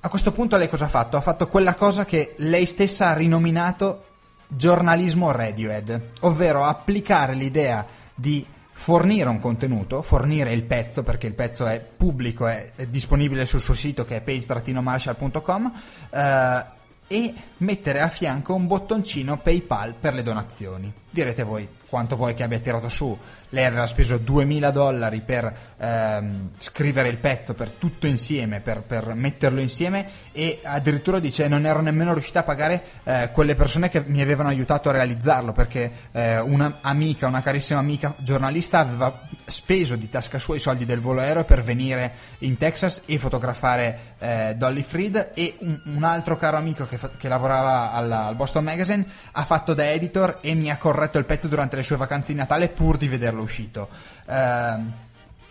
A questo punto lei cosa ha fatto? Ha fatto quella cosa che lei stessa ha rinominato giornalismo Radiohead, ovvero applicare l'idea di fornire un contenuto, fornire il pezzo perché il pezzo è pubblico, è, è disponibile sul suo sito che è page-marshall.com, eh, e mettere a fianco un bottoncino PayPal per le donazioni. Direte voi quanto vuoi che abbia tirato su. Lei aveva speso 2000 dollari per ehm, scrivere il pezzo per tutto insieme, per, per metterlo insieme e addirittura dice non ero nemmeno riuscita a pagare eh, quelle persone che mi avevano aiutato a realizzarlo perché eh, una amica, una carissima amica giornalista aveva speso di tasca sua i soldi del volo aereo per venire in Texas e fotografare eh, Dolly Freed e un, un altro caro amico che, fa- che lavorava alla- al Boston Magazine ha fatto da editor e mi ha corretto il pezzo durante le sue vacanze di Natale pur di vederlo uscito. Ehm,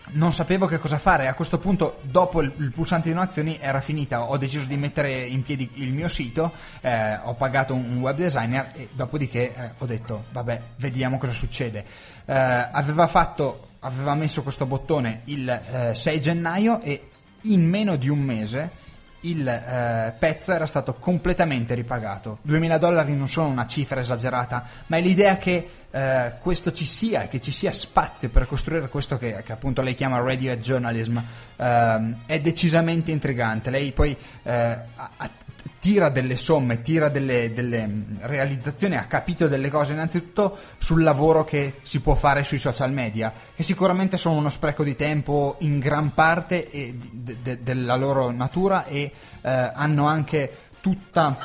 non sapevo che cosa fare. A questo punto, dopo il, il pulsante di donazioni, era finita. Ho deciso di mettere in piedi il mio sito. eh, ho pagato un, un web designer e dopodiché eh, ho detto: Vabbè, vediamo cosa succede. Eh, aveva fatto, aveva messo questo bottone il eh, 6 gennaio e in meno di un mese il eh, pezzo era stato completamente ripagato. 2000 dollari non sono una cifra esagerata, ma è l'idea che eh, questo ci sia, che ci sia spazio per costruire questo che, che appunto lei chiama radio ad journalism, ehm, è decisamente intrigante. Lei poi eh, ha- tira delle somme, tira delle, delle, mh, realizzazioni, ha capito delle cose innanzitutto sul lavoro che si può fare sui social media, che sicuramente sono uno spreco di tempo in gran parte e de- de- della loro natura e eh, hanno anche tutta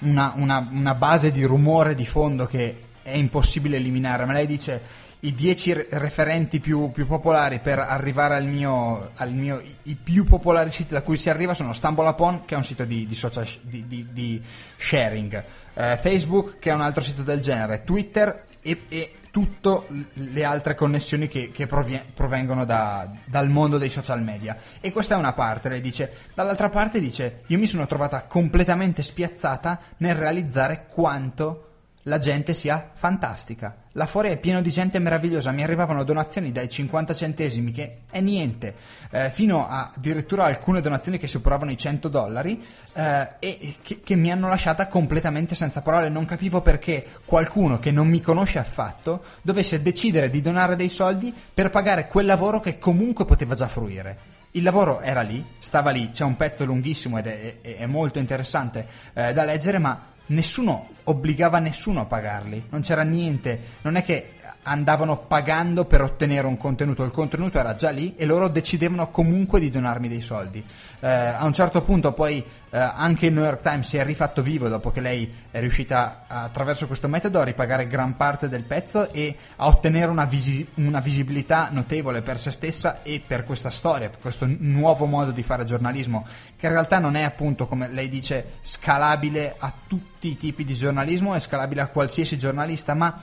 una, una- una base di rumore di fondo che è impossibile eliminare, ma lei dice i 10 re- referenti più, più popolari per arrivare al mio, al mio- i, più popolari siti da cui si arriva sono Stumble Upon che è un sito di, di social di, di- sharing eh, Facebook che è un altro sito del genere Twitter e, e tutte le altre connessioni che, che provengono da- dal mondo dei social media. E questa è una parte lei dice. Dall'altra parte dice io mi sono trovata completamente spiazzata nel realizzare quanto la gente sia fantastica. Là fuori è pieno di gente meravigliosa, mi arrivavano donazioni dai 50 centesimi che è niente, eh, fino a addirittura alcune donazioni che superavano i 100 dollari eh, e che, che mi hanno lasciata completamente senza parole. Non capivo perché qualcuno che non mi conosce affatto dovesse decidere di donare dei soldi per pagare quel lavoro che comunque poteva già fruire. Il lavoro era lì, stava lì, c'è un pezzo lunghissimo ed è, è- è molto interessante eh, da leggere, ma nessuno obbligava nessuno a pagarli, non c'era niente, non è che andavano pagando per ottenere un contenuto, il contenuto era già lì e loro decidevano comunque di donarmi dei soldi. Eh, a un certo punto poi eh, anche il New York Times si è rifatto vivo dopo che lei è riuscita attraverso questo metodo a ripagare gran parte del pezzo e a ottenere una, visi- una visibilità notevole per se stessa e per questa storia, per questo nuovo modo di fare giornalismo, che in realtà non è appunto, come lei dice, scalabile a tutti i tipi di giornalismo, è scalabile a qualsiasi giornalista, ma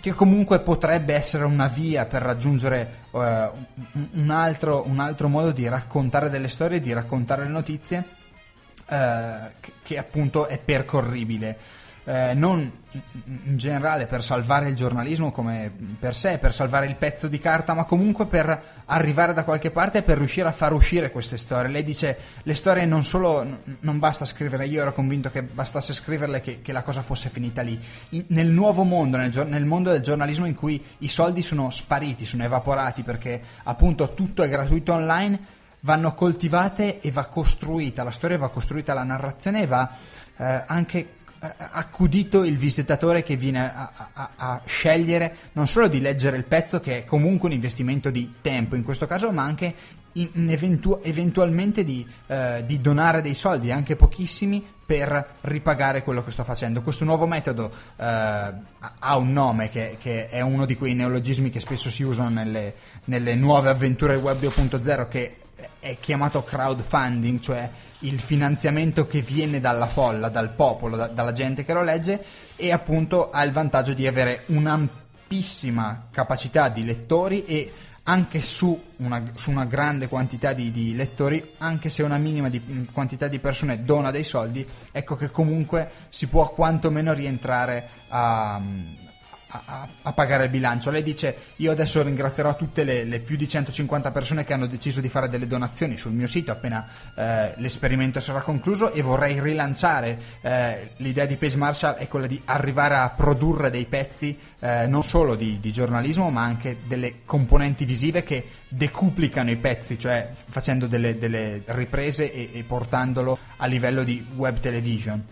che comunque potrebbe essere una via per raggiungere eh, un, altro, un altro modo di raccontare delle storie, di raccontare le notizie, eh, che, che appunto è percorribile. Eh, non in- generale per salvare il giornalismo come per sé, per salvare il pezzo di carta, ma comunque per arrivare da qualche parte e per riuscire a far uscire queste storie. Lei dice le storie non solo n- non basta scrivere, io ero convinto che bastasse scriverle che, che la cosa fosse finita lì. In- nel nuovo mondo, nel, gior- nel mondo del giornalismo in cui i soldi sono spariti, sono evaporati perché appunto tutto è gratuito online, vanno coltivate e va costruita la storia, va costruita la narrazione e va eh, anche accudito il visitatore che viene a, a- a scegliere non solo di leggere il pezzo che è comunque un investimento di tempo in questo caso ma anche eventu- eventualmente di, eh, di donare dei soldi anche pochissimi per ripagare quello che sto facendo. Questo nuovo metodo eh, ha un nome che, che è uno di quei neologismi che spesso si usano nelle, nelle nuove avventure web 2.0 che è chiamato crowdfunding, cioè il finanziamento che viene dalla folla, dal popolo, da- dalla gente che lo legge e appunto ha il vantaggio di avere un'ampissima capacità di lettori e anche su una, su una grande quantità di, di lettori, anche se una minima di- mh, quantità di persone dona dei soldi, ecco che comunque si può quantomeno rientrare a, a- a- pagare il bilancio. Lei dice io adesso ringrazierò tutte le, le più di 150 persone che hanno deciso di fare delle donazioni sul mio sito appena eh, l'esperimento sarà concluso e vorrei rilanciare eh, l'idea di Pace Marshall è quella di arrivare a produrre dei pezzi eh, non solo di, di giornalismo ma anche delle componenti visive che decuplicano i pezzi, cioè facendo delle, delle riprese e, e portandolo a livello di web television.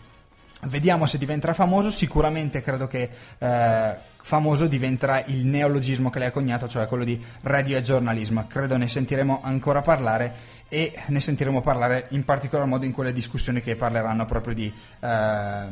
Vediamo se diventerà famoso, sicuramente credo che eh, famoso diventerà il neologismo che lei ha coniato, cioè quello di radio e giornalismo. Credo ne sentiremo ancora parlare e ne sentiremo parlare in particolar modo in quelle discussioni che parleranno proprio di, eh,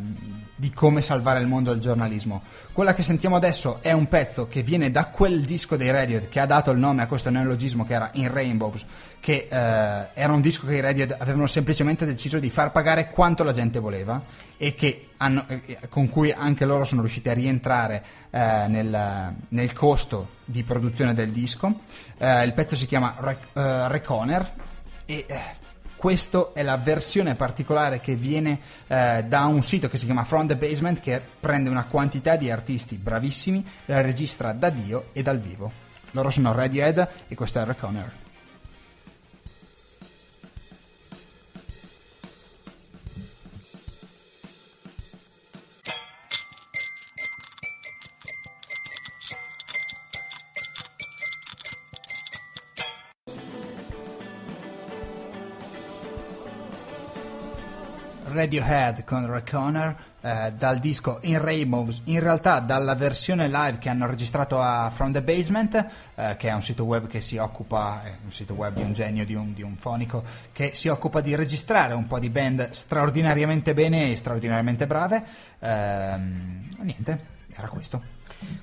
di come salvare il mondo del giornalismo. Quella che sentiamo adesso è un pezzo che viene da quel disco dei Radiohead che ha dato il nome a questo neologismo che era In Rainbows, che eh, era un disco che i Radiohead avevano semplicemente deciso di far pagare quanto la gente voleva e hanno- con cui anche loro sono riusciti a rientrare eh, nel, nel costo di produzione del disco. Eh, il pezzo si chiama Rec- eh, Reconer e eh, questa è la versione particolare che viene eh, da un sito che si chiama From the Basement che prende una quantità di artisti bravissimi, la registra da Dio e dal vivo. Loro sono Radiohead e questo è Reconer. Radiohead con Reconer eh, dal disco In Rainbows, in realtà dalla versione live che hanno registrato a From the Basement, eh, che è un sito web che si occupa, è un sito web di un genio, di un, di un fonico, che si occupa di registrare un po' di band straordinariamente bene e straordinariamente brave. Ehm, niente, era questo.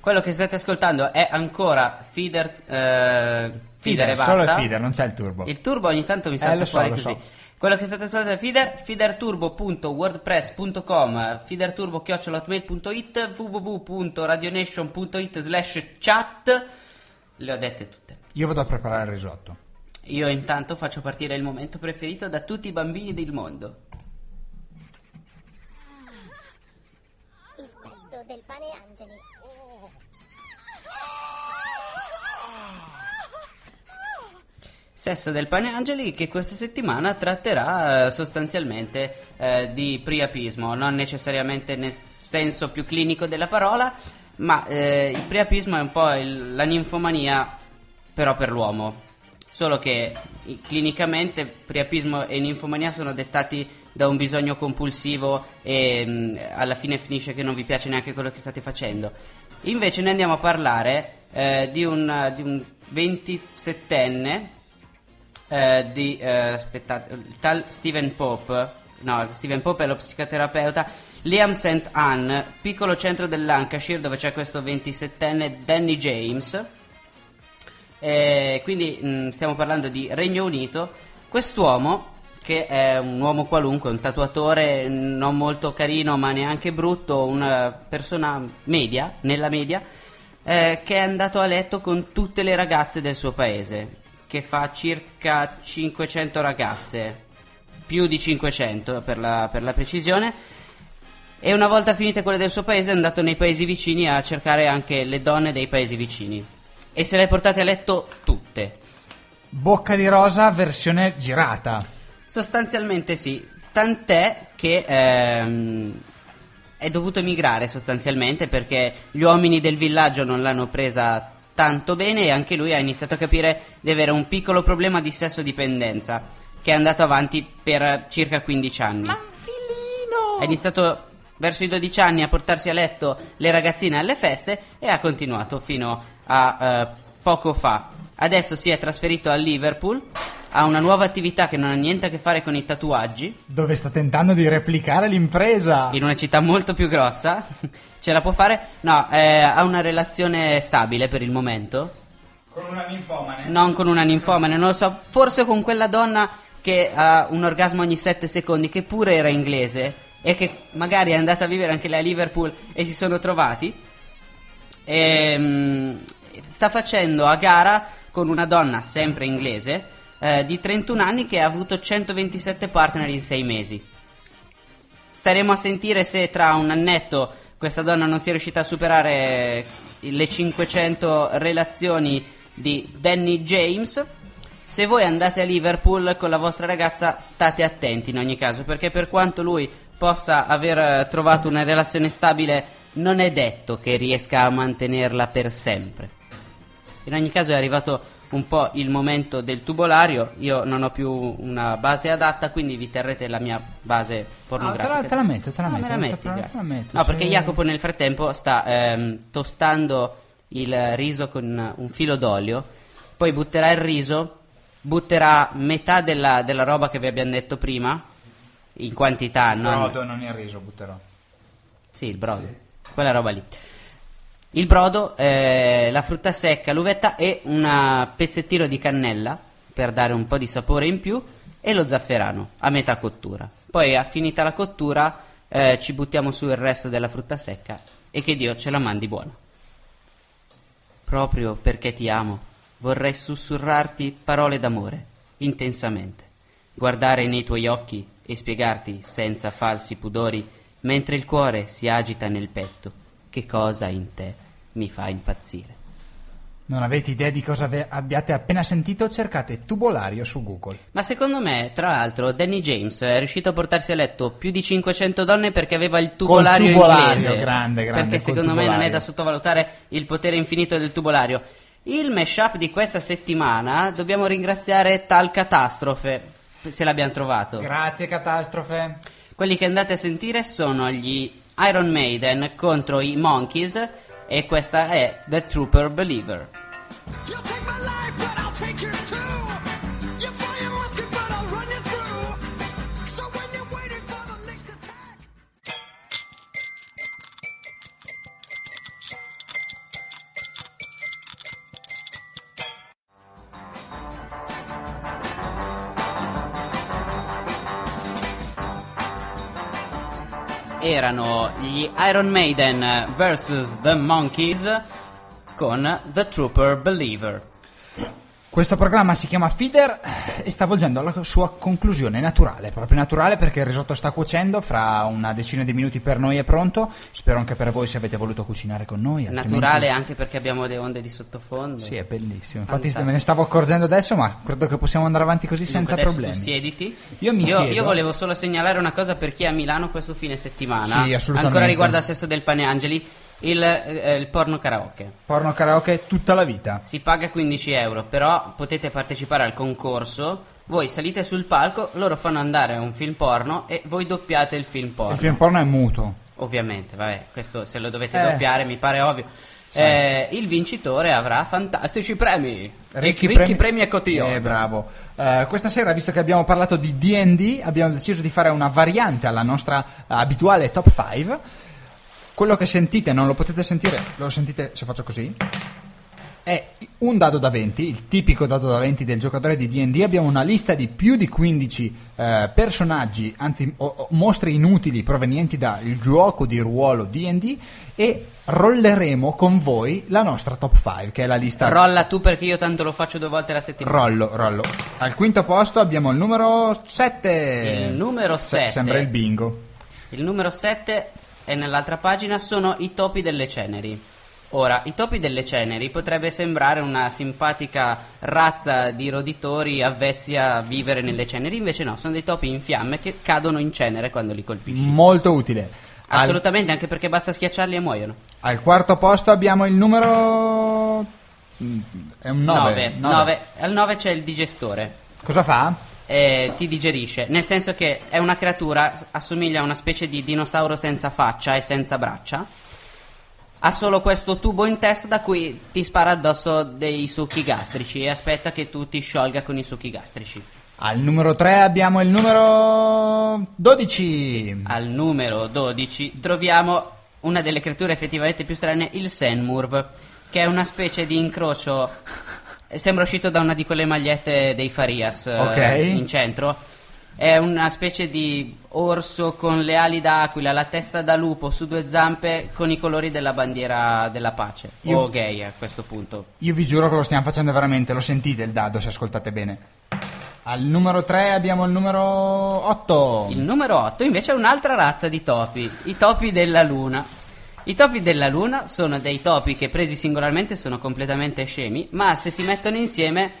Quello che state ascoltando è ancora Feeder, eh, feeder, e basta. solo il feeder, non c'è il turbo. Il turbo ogni tanto mi Eh, salta so, fuori lo così. so. Quello che state ascoltando è Feeder, feederturbo.wordpress.com, feederturbo.hotmail.it, www.radionation.it slash chat. Le ho dette tutte. Io vado a preparare il risotto. Io intanto faccio partire il momento preferito da tutti i bambini del mondo. Il sesso del pane angeli. Sesso del Pane Angeli che questa settimana tratterà eh, sostanzialmente eh, di priapismo, non necessariamente nel senso più clinico della parola, ma eh, il priapismo è un po' il- la ninfomania però per l'uomo. Solo che clinicamente priapismo e ninfomania sono dettati da un bisogno compulsivo e mh, alla fine finisce che non vi piace neanche quello che state facendo. Invece noi andiamo a parlare eh, di, un, di un 27enne eh, di eh, aspettate, tal Steven Pope, no, Steven Pope è lo psicoterapeuta, Liam St. Anne, piccolo centro del Lancashire dove c'è questo 27enne Danny James. Eh, quindi mh, stiamo parlando di Regno Unito. Quest'uomo, che è un uomo qualunque, un tatuatore non molto carino ma neanche brutto, una persona media, nella media, eh, che è andato a letto con tutte le ragazze del suo paese, che fa circa 500 ragazze, più di 500 per la, per la precisione. E una volta finite quelle del suo paese è andato nei paesi vicini a cercare anche le donne dei paesi vicini. E se le ha portate a letto tutte. Bocca di rosa versione girata. Sostanzialmente sì, tant'è che ehm, è dovuto emigrare sostanzialmente perché gli uomini del villaggio non l'hanno presa tanto bene e anche lui ha iniziato a capire di avere un piccolo problema di sesso dipendenza che è andato avanti per circa 15 anni. Ha iniziato verso i 12 anni a portarsi a letto le ragazzine alle feste e ha continuato fino a eh, poco fa. Adesso si è trasferito a Liverpool, ha una nuova attività che non ha niente a che fare con i tatuaggi, Dove sta tentando di replicare l'impresa. in una città molto più grossa. (laughs) Ce la può fare? No, eh, ha una relazione stabile per il momento. Con una ninfomane. Non con una ninfomane, non lo so. Forse con quella donna che ha un orgasmo ogni 7 secondi, che pure era inglese e che magari è andata a vivere anche lei a Liverpool e si sono trovati. Ehm, sta facendo a gara con una donna sempre inglese eh, di 31 anni che ha avuto 127 partner in 6 mesi. Staremo a sentire se tra un annetto questa donna non sia riuscita a superare le 500 relazioni di Danny James. Se voi andate a Liverpool con la vostra ragazza, state attenti in ogni caso, perché per quanto lui possa aver eh, trovato una relazione stabile, non è detto che riesca a mantenerla per sempre. In ogni caso è arrivato un po' il momento del tubolario, io non ho più una base adatta, quindi vi terrete la mia base pornografica. Ah, te la- te la metto, te la Ah, metto, me la non metti, grazie. te la metto, No, se- perché Jacopo nel frattempo sta ehm, tostando il riso con un filo d'olio, poi butterà il riso, butterà metà della, della roba che vi abbiamo detto prima, in quantità, non... Brodo, non il riso, butterò. Sì, il brodo. Quella roba lì. Il brodo, eh, la frutta secca, l'uvetta e un pezzettino di cannella per dare un po' di sapore in più e lo zafferano a metà cottura. Poi, finita la cottura, eh, ci buttiamo su il resto della frutta secca e che Dio ce la mandi buona. Proprio perché ti amo, vorrei sussurrarti parole d'amore, intensamente, guardare nei tuoi occhi e spiegarti senza falsi pudori, mentre il cuore si agita nel petto, che cosa in te mi fa impazzire. Non avete idea di cosa abbiate appena sentito? Cercate tubolario su Google. Ma secondo me, tra l'altro, Danny James è riuscito a portarsi a letto più di 500 donne perché aveva il tubolario, tubolario, inglese. grande, grande, Perché col secondo me non è tubolario. da sottovalutare il potere infinito del tubolario. Il mashup di questa settimana dobbiamo ringraziare tal catastrofe, se l'abbiamo trovato. Grazie, catastrofe. Quelli che andate a sentire sono gli Iron Maiden contro i Monkeys e questa è The Trooper Believer. Erano gli Iron Maiden vs The Monkeys con The Trooper Believer. Questo programma si chiama Feeder e sta volgendo alla sua conclusione naturale, proprio naturale perché il risotto sta cuocendo, fra una decina di minuti per noi è pronto, spero anche per voi se avete voluto cucinare con noi. altrimenti- Naturale anche perché abbiamo le onde di sottofondo. Sì, è bellissimo, infatti Fantastico. me ne stavo accorgendo adesso ma credo che possiamo andare avanti così senza problemi. Tu siediti. Io mi io, siedo. io volevo solo segnalare una cosa per chi è a Milano questo fine settimana. Sì, assolutamente. Ancora riguardo al sesso del pane Angeli, il, eh, il porno karaoke. Porno karaoke tutta la vita. Si paga 15 euro, però potete partecipare al concorso. Voi salite sul palco, loro fanno andare un film porno e voi doppiate il film porno. Il film porno è muto. Ovviamente, vabbè, questo se lo dovete Eh. doppiare mi pare ovvio. Eh, il vincitore avrà fantastici premi. Ricchi, Ricchi premi, e cotillon. Eh, bravo. Eh, questa sera, visto che abbiamo parlato di D&D, abbiamo deciso di fare una variante alla nostra eh, abituale top 5. Quello che sentite non lo potete sentire, lo sentite se faccio così. È un dado da 20, il tipico dado da 20 del giocatore di D&D. Abbiamo una lista di più di 15 eh, personaggi, anzi o- o mostri inutili provenienti dal gioco di ruolo D&D e rolleremo con voi la nostra top 5, che è la lista Rolla tu perché io tanto lo faccio due volte alla settimana. Rollo, rollo. Al quinto posto abbiamo il numero 7. Il numero sette. Sembra il bingo. Il numero 7 e nell'altra pagina sono i topi delle ceneri. Ora, i topi delle ceneri potrebbe sembrare una simpatica razza di roditori avvezzi a vivere nelle ceneri, invece no, sono dei topi in fiamme che cadono in cenere quando li colpisci. Molto utile. Al, Assolutamente, anche perché basta schiacciarli e muoiono. al quarto posto abbiamo il numero. mm, È un 9. 9. Al 9 c'è il digestore. Cosa fa? Eh, ti digerisce, nel senso che è una creatura, assomiglia a una specie di dinosauro senza faccia e senza braccia. Ha solo questo tubo in testa da cui ti spara addosso dei succhi gastrici e aspetta che tu ti sciolga con i succhi gastrici. Al numero 3 abbiamo il numero 12. Al numero 12 troviamo una delle creature effettivamente più strane, il Senmurv, che è una specie di incrocio. Sembra uscito da una di quelle magliette dei Farias eh, Ok. in centro. È una specie di orso con le ali d'aquila, la testa da lupo su due zampe con i colori della bandiera della pace. Io- O gay a questo punto. Io vi giuro che lo stiamo facendo veramente, lo sentite il dado se ascoltate bene. Al numero 3 abbiamo il numero 8. Il numero 8 invece è un'altra razza di topi, i topi della luna. I topi della luna sono dei topi che presi singolarmente sono completamente scemi, ma se si mettono insieme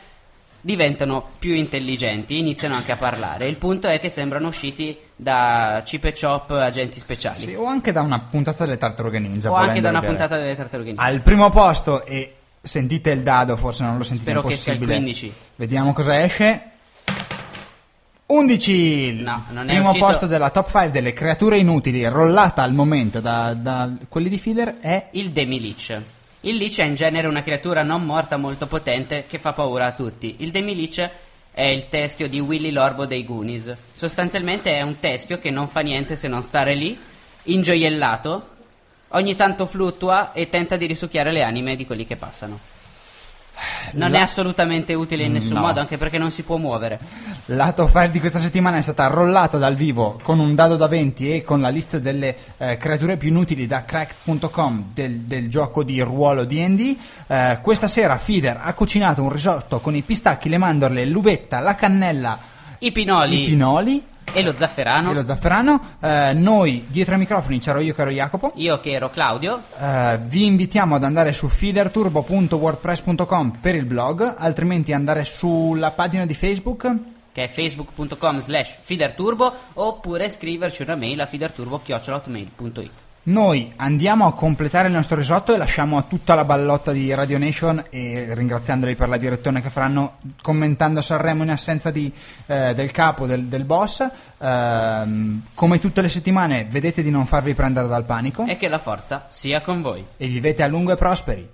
diventano più intelligenti, iniziano anche a parlare. Il punto è che sembrano usciti da Chip e Chop agenti speciali. Sì, o anche da una puntata delle tartarughe ninja. o anche da una vedere. puntata delle tartarughe ninja. Al primo posto e sentite il dado, forse non lo sentite Spero che sia il impossibile. 15. Vediamo cosa esce. 11 No, non primo uscito- posto della top 5 delle creature inutili rollata al momento da, da quelli di Feeder è Il Demi-Lich. Il Lich è in genere una creatura non morta molto potente che fa paura a tutti. Il Demi-Lich è il teschio di Willy Lorbo dei Goonies. Sostanzialmente è un teschio che non fa niente se non stare lì, ingioiellato, ogni tanto fluttua e tenta di risucchiare le anime di quelli che passano. Non La- è assolutamente utile in nessun No. modo, anche perché non si può muovere. La top 5 di questa settimana è stata rollata dal vivo con un dado da 20 e con la lista delle eh, creature più inutili da cracked.com del, del gioco di ruolo D&D. Eh, questa sera Feeder ha cucinato un risotto con i pistacchi, le mandorle, l'uvetta, la cannella, I pinoli i pinoli e lo zafferano. e lo zafferano. Eh, noi dietro ai microfoni c'ero io che ero Jacopo. Io che ero Claudio. Eh, vi invitiamo ad andare su feederturbo.wordpress.com per il blog, altrimenti andare sulla pagina di Facebook che è facebook.com slash feederturbo oppure scriverci una mail a feederturbo.it Noi andiamo a completare il nostro risotto e lasciamo a tutta la ballotta di Radio Nation e ringraziandoli per la direzione che faranno commentando Sanremo in assenza di, eh, del capo, del, del boss. Ehm, come tutte le settimane vedete di non farvi prendere dal panico e che la forza sia con voi. e vivete a lungo e prosperi.